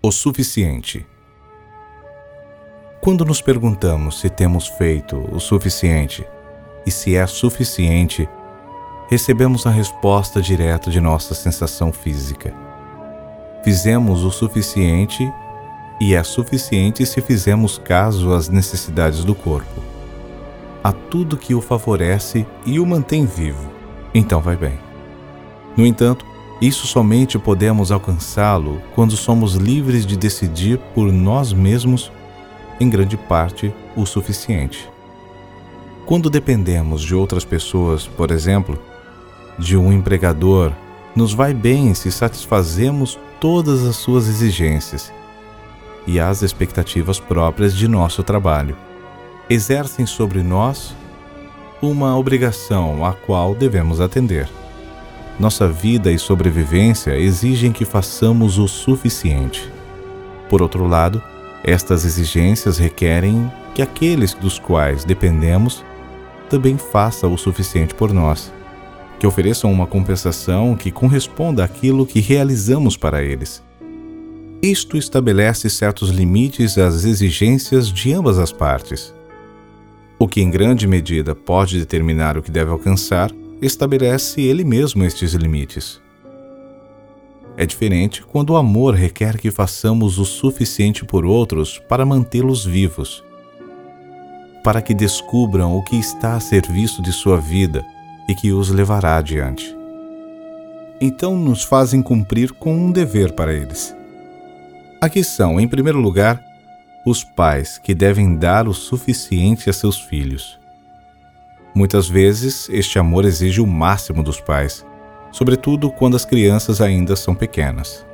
O suficiente. Quando nos perguntamos se temos feito o suficiente e se é suficiente, recebemos a resposta direta de nossa sensação física. Fizemos o suficiente e é suficiente se fizemos caso às necessidades do corpo, a tudo que o favorece e o mantém vivo. Então vai bem. No entanto, isso somente podemos alcançá-lo quando somos livres de decidir por nós mesmos, em grande parte, o suficiente. Quando dependemos de outras pessoas, por exemplo, de um empregador, nos vai bem se satisfazemos todas as suas exigências e as expectativas próprias de nosso trabalho. Exercem sobre nós uma obrigação a qual devemos atender. Nossa vida e sobrevivência exigem que façamos o suficiente. Por outro lado, estas exigências requerem que aqueles dos quais dependemos também façam o suficiente por nós, que ofereçam uma compensação que corresponda àquilo que realizamos para eles. Isto estabelece certos limites às exigências de ambas as partes. O que em grande medida pode determinar o que deve alcançar estabelece ele mesmo estes limites. É diferente quando o amor requer que façamos o suficiente por outros para mantê-los vivos, para que descubram o que está a serviço de sua vida e que os levará adiante. Então nos fazem cumprir com um dever para eles. Aqui são, em primeiro lugar, os pais que devem dar o suficiente a seus filhos. Muitas vezes, este amor exige o máximo dos pais, sobretudo quando as crianças ainda são pequenas.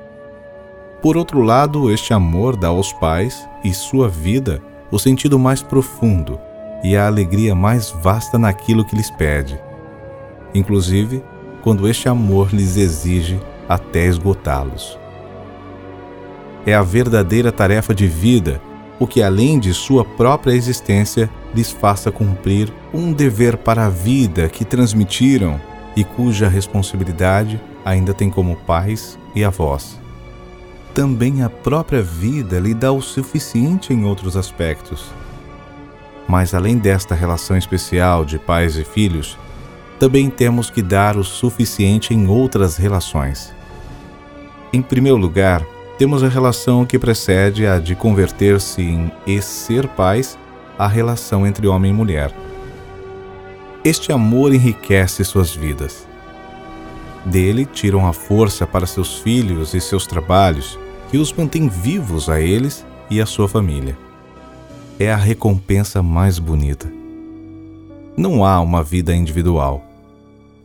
Por outro lado, este amor dá aos pais e sua vida o sentido mais profundo e a alegria mais vasta naquilo que lhes pede, inclusive quando este amor lhes exige até esgotá-los. É a verdadeira tarefa de vida o que além de sua própria existência lhes faça cumprir um dever para a vida que transmitiram e cuja responsabilidade ainda tem como pais e avós. Também a própria vida lhe dá o suficiente em outros aspectos. Mas além desta relação especial de pais e filhos, também temos que dar o suficiente em outras relações. Em primeiro lugar, temos a relação que precede a de converter-se em e ser pais, a relação entre homem e mulher. Este amor enriquece suas vidas. Dele tiram a força para seus filhos e seus trabalhos, que os mantém vivos a eles e a sua família. É a recompensa mais bonita. Não há uma vida individual.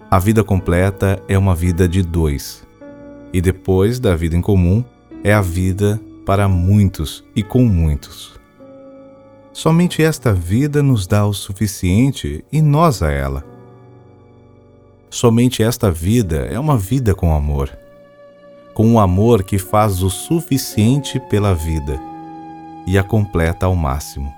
A vida completa é uma vida de dois. E depois da vida em comum, é a vida para muitos e com muitos. Somente esta vida nos dá o suficiente e nós a ela. Somente esta vida é uma vida com amor, com um amor que faz o suficiente pela vida e a completa ao máximo.